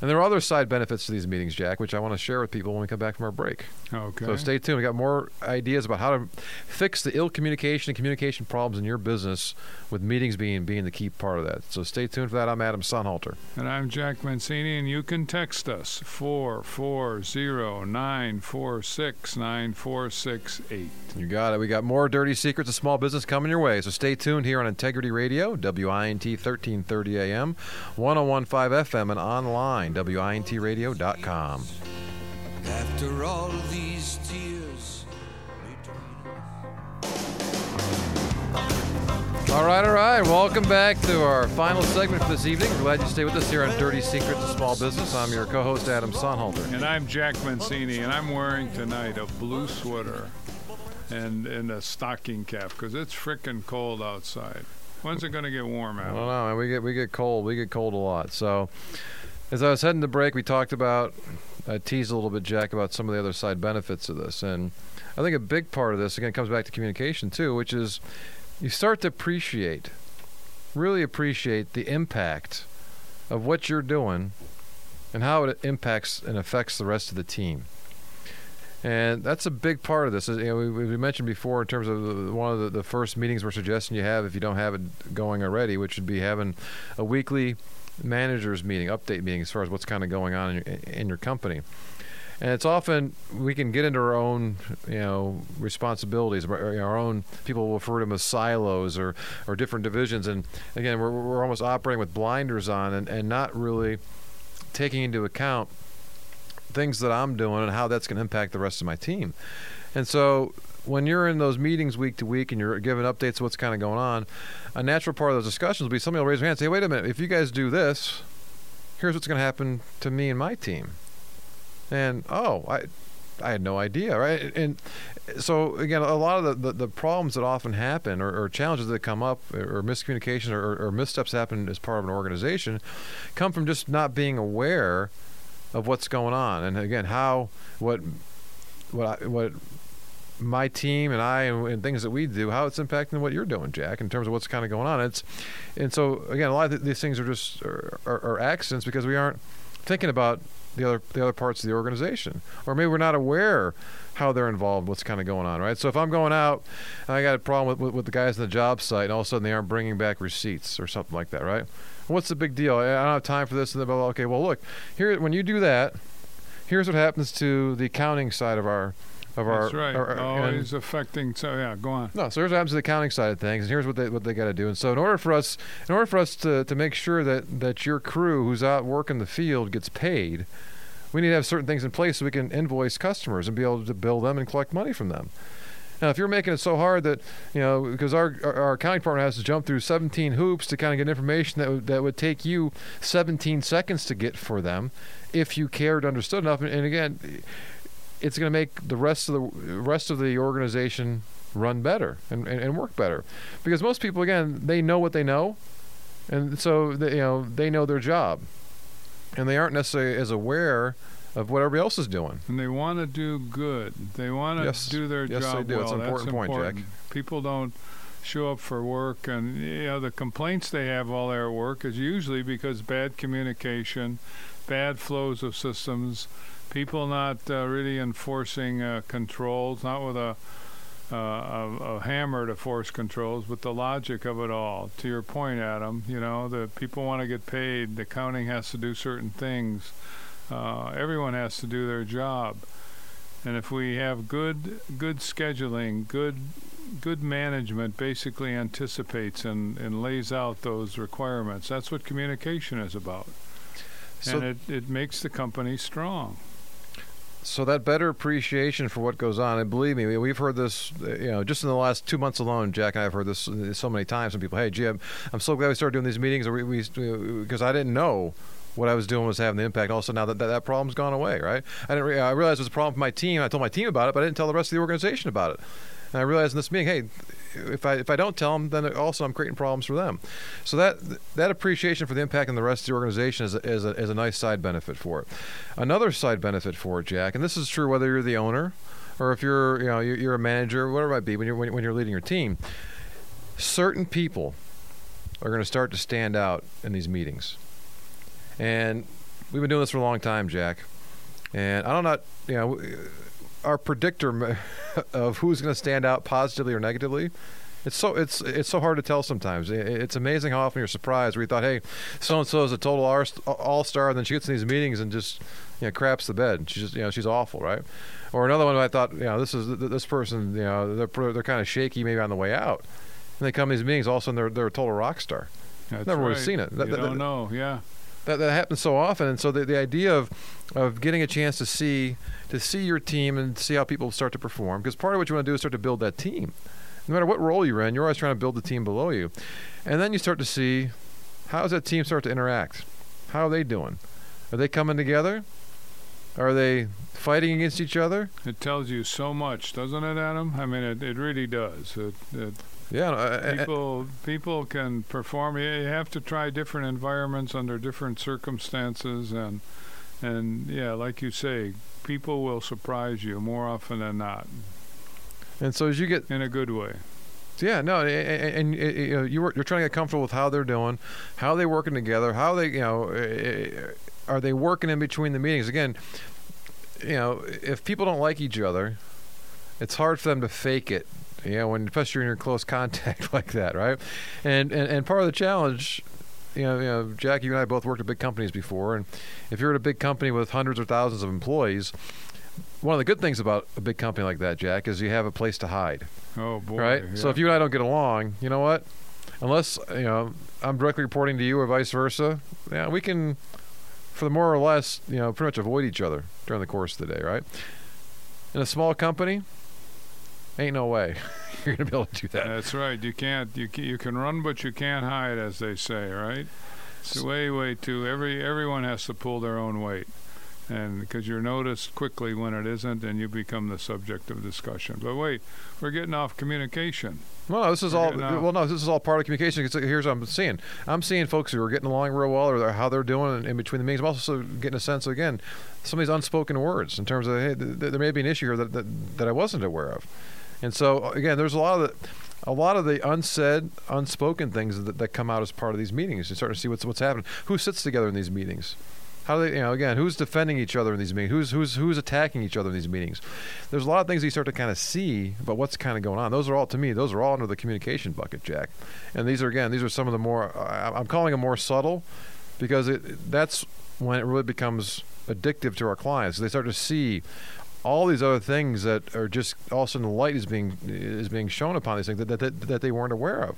And there are other side benefits to these meetings, Jack, which I want to share with people when we come back from our break. Okay. So stay tuned. We got more ideas about how to fix the ill communication and communication problems in your business, with meetings being being the key part of that. So stay tuned for that. I'm Adam Sonhalter. And I'm Jack Mancini, and you can text us 440 946 9468. You got it. We got more dirty secrets of small business coming your way. So stay tuned here on Integrity Radio, WINT 1330 AM, 1015 FM, and online, WINTradio.com. After all these tears. All right, all right. Welcome back to our final segment for this evening. We're glad you stayed with us here on Dirty Secrets of Small Business. I'm your co-host Adam Sonhalter. And I'm Jack Mancini, and I'm wearing tonight a blue sweater and, and a stocking cap because it's freaking cold outside. When's it going to get warm out? I out? don't know. We get we get cold. We get cold a lot. So, as I was heading to break, we talked about, I teased a little bit, Jack, about some of the other side benefits of this, and I think a big part of this again comes back to communication too, which is you start to appreciate, really appreciate the impact of what you're doing and how it impacts and affects the rest of the team. And that's a big part of this. You know, we, we mentioned before in terms of one of the, the first meetings we're suggesting you have if you don't have it going already, which would be having a weekly managers meeting, update meeting as far as what's kind of going on in your, in your company. And it's often we can get into our own, you know, responsibilities. Our own people refer to them as silos or, or different divisions. And again, we're, we're almost operating with blinders on and, and not really taking into account things that I'm doing and how that's going to impact the rest of my team. And so when you're in those meetings week to week and you're giving updates of what's kind of going on, a natural part of those discussions will be somebody will raise their hand and say, wait a minute, if you guys do this, here's what's going to happen to me and my team. And, oh, I. I had no idea, right? And so again, a lot of the, the, the problems that often happen, or, or, challenges that come up, or miscommunication, or, or missteps happen as part of an organization, come from just not being aware of what's going on, and again, how what what I, what my team and I and, and, things that we do, how it's impacting what you're doing, Jack, in terms of what's kind of going on. It's and so again, a lot of these things are just are, are, are accidents because we aren't thinking about the other the other parts of the organization, or maybe we're not aware how they're involved, what's kind of going on, right? So if I'm going out and I got a problem with, with, with the guys on the job site, and all of a sudden they aren't bringing back receipts or something like that, right? What's the big deal? I don't have time for this. And well, okay, well, look, here when you do that, here's what happens to the accounting side of our of That's right. Our, oh, Always affecting. So yeah, go on. No, so here's what happens to the accounting side of things, and here's what they what they got to do. And so in order for us, in order for us to to make sure that that your crew who's out working the field gets paid, we need to have certain things in place so we can invoice customers and be able to bill them and collect money from them. Now, if you're making it so hard that you know, because our our accounting partner has to jump through 17 hoops to kind of get information that would, that would take you 17 seconds to get for them, if you cared, understood enough, and, and again, it's going to make the rest of the rest of the organization run better and, and, and work better, because most people, again, they know what they know, and so they, you know they know their job, and they aren't necessarily as aware of what everybody else is doing. And they want to do good. They want to Yes. do their Yes, they job do. well. It's an That's important point, Jack. People don't show up for work, and you know the complaints they have while they're at work is usually because bad communication, bad flows of systems, people not uh, really enforcing uh, controls, not with a uh, a, a hammer to force controls, but the logic of it all. To your point, Adam, you know, the people want to get paid. The accounting has to do certain things. Uh, everyone has to do their job. And if we have good good scheduling, good good management basically anticipates and, and lays out those requirements. That's what communication is about. So- and it, it makes the company strong. So that better appreciation for what goes on, and believe me, we- we've heard this, you know, just in the last two months alone. Jack and I have heard this uh, so many times from people. Hey, Jim, I'm, so glad we started doing these meetings, because I didn't know what I was doing was having the impact. Also, now that that, that problem's gone away, right? I didn't. Re- I realized it was a problem for my team. I told my team about it, but I didn't tell the rest of the organization about it. And I realized in this meeting, hey, if I if I don't tell them, then also I'm creating problems for them. So that that appreciation for the impact on the rest of the organization is a, is a, is a nice side benefit for it. Another side benefit for it, Jack, and this is true whether you're the owner or if you're you know you're, a manager, whatever it might be, when you're when you're leading your team, certain people are going to start to stand out in these meetings, and we've been doing this for a long time, Jack, and I don't know, you know, our predictor [laughs] of who's going to stand out positively or negatively. It's so it's it's so hard to tell sometimes. It's amazing how often you're surprised. Where you thought, hey, so and so is a total all star, and then she gets in these meetings and just you know craps the bed. She's just you know she's awful, right? Or another one I thought, you know, this is this person, you know, they're they're kind of shaky maybe on the way out, and they come to these meetings, all of a sudden they're they're a total rock star. That's Never right. would have seen it. That, you that, don't that, know, yeah. That, that happens so often, and so the, the idea of of getting a chance to see to see your team and see how people start to perform, because part of what you want to do is start to build that team no matter what role you're in, you're always trying to build the team below you. And then you start to see how does that team start to interact? How are they doing? Are they coming together? Are they fighting against each other? It tells you so much, doesn't it, Adam? I mean, it, it really does. It, it yeah, uh, people people can perform. You have to try different environments under different circumstances, and and yeah, like you say, people will surprise you more often than not. And so as you get in a good way. Yeah, no, and, and, you know, you are trying to get comfortable with how they're doing, how they're working together, how they, you know, are they working in between the meetings? Again, you know, if people don't like each other, it's hard for them to fake it. You know, when you're in close [laughs] contact like that, right? And and, and part of the challenge you know, you know, Jack, you and I both worked at big companies before, and if you're at a big company with hundreds or thousands of employees, one of the good things about a big company like that, Jack, is you have a place to hide. Oh boy! Right. Yeah. So if you and I don't get along, you know what? Unless you know I'm directly reporting to you or vice versa, yeah, we can, for the more or less, you know, pretty much avoid each other during the course of the day, right? In a small company, ain't no way [laughs] you're going to be able to do that. That's right. You can't. You can, you can run, but you can't hide, as they say, right? It's way, way too. Every everyone has to pull their own weight and because you're noticed quickly when it isn't, and you become the subject of discussion. But wait, we're getting off communication. Well, no, this is all. Well, no, this is all part of communication. Cause uh, here's what I'm seeing. I'm seeing folks who are getting along real well, or how they're doing in between the meetings. I'm also getting a sense again some of these unspoken words in terms of hey, there may be an issue here that, that that I wasn't aware of. And so uh, again, there's a lot of the a lot of the unsaid, unspoken things that, that come out as part of these meetings. You start to see what's what's happening. Who sits together in these meetings? How do they, you know, again, who's defending each other in these meetings? Who's who's who's attacking each other in these meetings? There's a lot of things you start to kind of see about what's kind of going on. Those are all, to me, those are all under the communication bucket, Jack. And these are again, these are some of the more uh, I'm calling them more subtle, because it, that's when it really becomes addictive to our clients. They start to see all these other things that are just all of a sudden the light is being is being shown upon these things that, that, that they weren't aware of,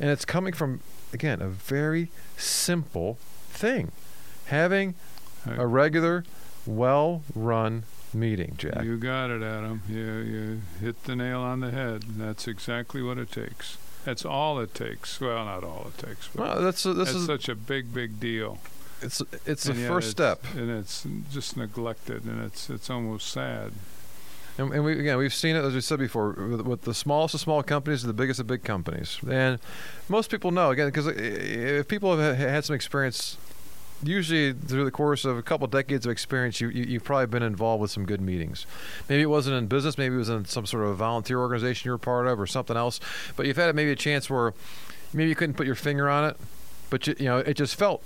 and it's coming from again a very simple thing having a regular, well-run meeting, Jack. You got it, Adam. You you hit the nail on the head. That's exactly what it takes. That's all it takes. Well, not all it takes. But well, that's this that's is such a big, big deal. It's it's the first it's, step, and it's just neglected, and it's it's almost sad. And, and, we again we've seen it as we said before with, with, the smallest of small companies to the biggest of big companies, and most people know again because uh, if people have had some experience usually through the course of a couple decades of experience, you, you have probably been involved with some good meetings. Maybe it wasn't in business, maybe it was in some sort of volunteer organization you were part of, or something else. But you've had maybe a chance where maybe you couldn't put your finger on it, but you, you know it just felt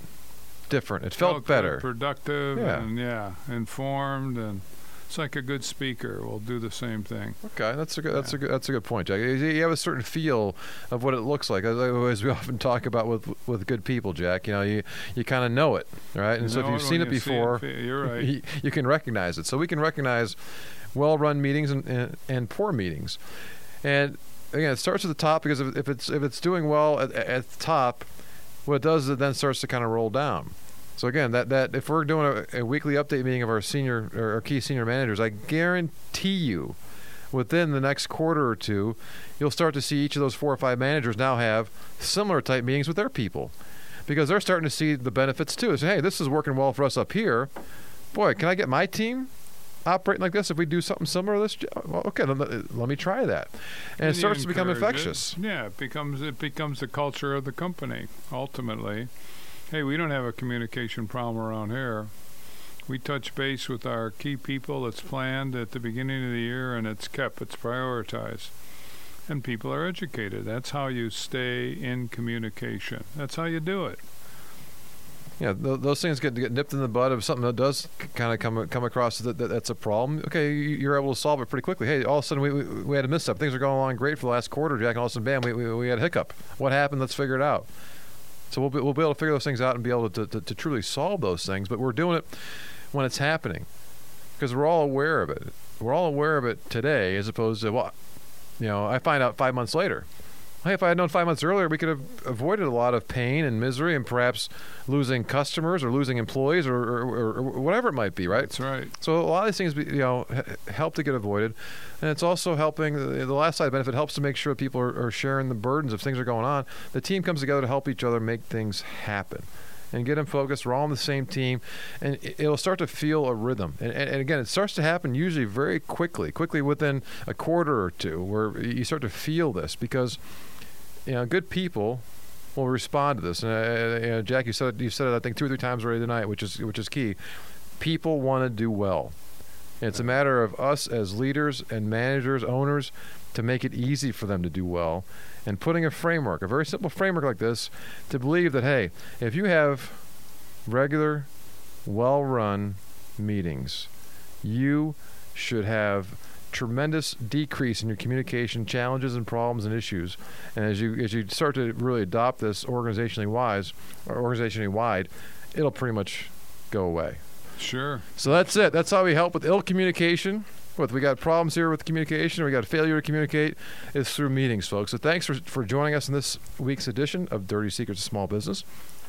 different. It felt, felt better, productive, yeah. and yeah, informed and it's like a good speaker will do the same thing. Okay, that's a good that's yeah. a good that's a good point, Jack. You have a certain feel of what it looks like, as, we [laughs] often talk about with with good people, Jack. You know, you you kind of know it, right? And you so if you've seen it before, it, you're right. You, you, can recognize it. So we can recognize well-run meetings and, and, and poor meetings, and again, it starts at the top because if, if it's if it's doing well at, at the top, what it does is it then starts to kind of roll down. So again, that, that if we're doing a, a weekly update meeting of our senior or our key senior managers, I guarantee you, within the next quarter or two, you'll start to see each of those four or five managers now have similar type meetings with their people, because they're starting to see the benefits too. Say, hey, this is working well for us up here. Boy, can I get my team operating like this if we do something similar to this well, okay let, let, me try that and, and it starts to become infectious it. yeah it becomes it becomes the culture of the company ultimately Hey, we don't have a communication problem around here. We touch base with our key people. It's planned at the beginning of the year and it's kept, it's prioritized. And people are educated. That's how you stay in communication. That's how you do it. You know, th- those things get get nipped in the bud of something that does kind of come come across that, that that's a problem. Okay, you- you're able to solve it pretty quickly. Hey, all of a sudden we, we, we had a misstep. Things are going along great for the last quarter, Jack, and all of a sudden, bam, we, we, we had a hiccup. What happened? Let's figure it out. So we'll be, we'll be able to figure those things out and be able to, to, to truly solve those things. But we're doing it when it's happening because we're all aware of it. We're all aware of it today, as opposed to well, you know, I find out five months later. Hey, if I had known five months earlier, we could have avoided a lot of pain and misery, and perhaps losing customers or losing employees or, or, or, whatever it might be. Right? That's right. So a lot of these things, be- you know, help to get avoided, and it's also helping. The the last side benefit helps to make sure people are, are sharing the burdens if things are going on. The team comes together to help each other make things happen, and get them focused. We're all on the same team, and it- it'll start to feel a rhythm. And, and, and again, it starts to happen usually very quickly, quickly within a quarter or two, where you start to feel this because, you know, good people will respond to this. And uh, you know, Jack, you said it, you said it I think two or three times already tonight, which is which is key. People want to do well. It's a matter of us as leaders and managers, owners, to make it easy for them to do well, and putting a framework, a very simple framework like this, to believe that hey, if you have regular, well-run meetings, you should have tremendous decrease in your communication challenges and problems and issues. And as you as you start to really adopt this organizationally wise or organizationally wide, it'll pretty much go away. Sure. So that's it. That's how we help with ill communication. With we got problems here with communication, we got failure to communicate. It's through meetings, folks. So thanks for, for joining us in this week's edition of Dirty Secrets of Small Business.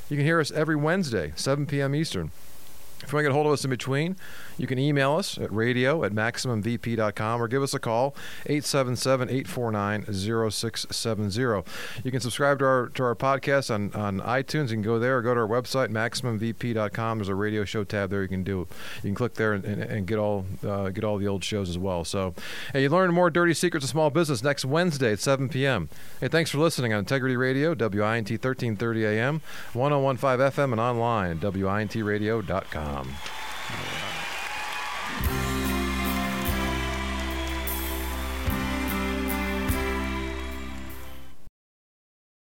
You can hear us every Wednesday, 7 p.m. Eastern. If you want to get a hold of us in between, you can email us at radio at maximumvp.com or give us a call, 877-849-0670. You can subscribe to our to our podcast on, on iTunes. You can go there or go to our website, maximumvp.com. There's a radio show tab there you can do. You can click there and, and, and get all uh, get all the old shows as well. So, hey, you learn more dirty secrets of small business next Wednesday at 7 p.m. Hey, thanks for listening on Integrity Radio, WINT 1330 AM, 1015 FM, and online at wintradio.com.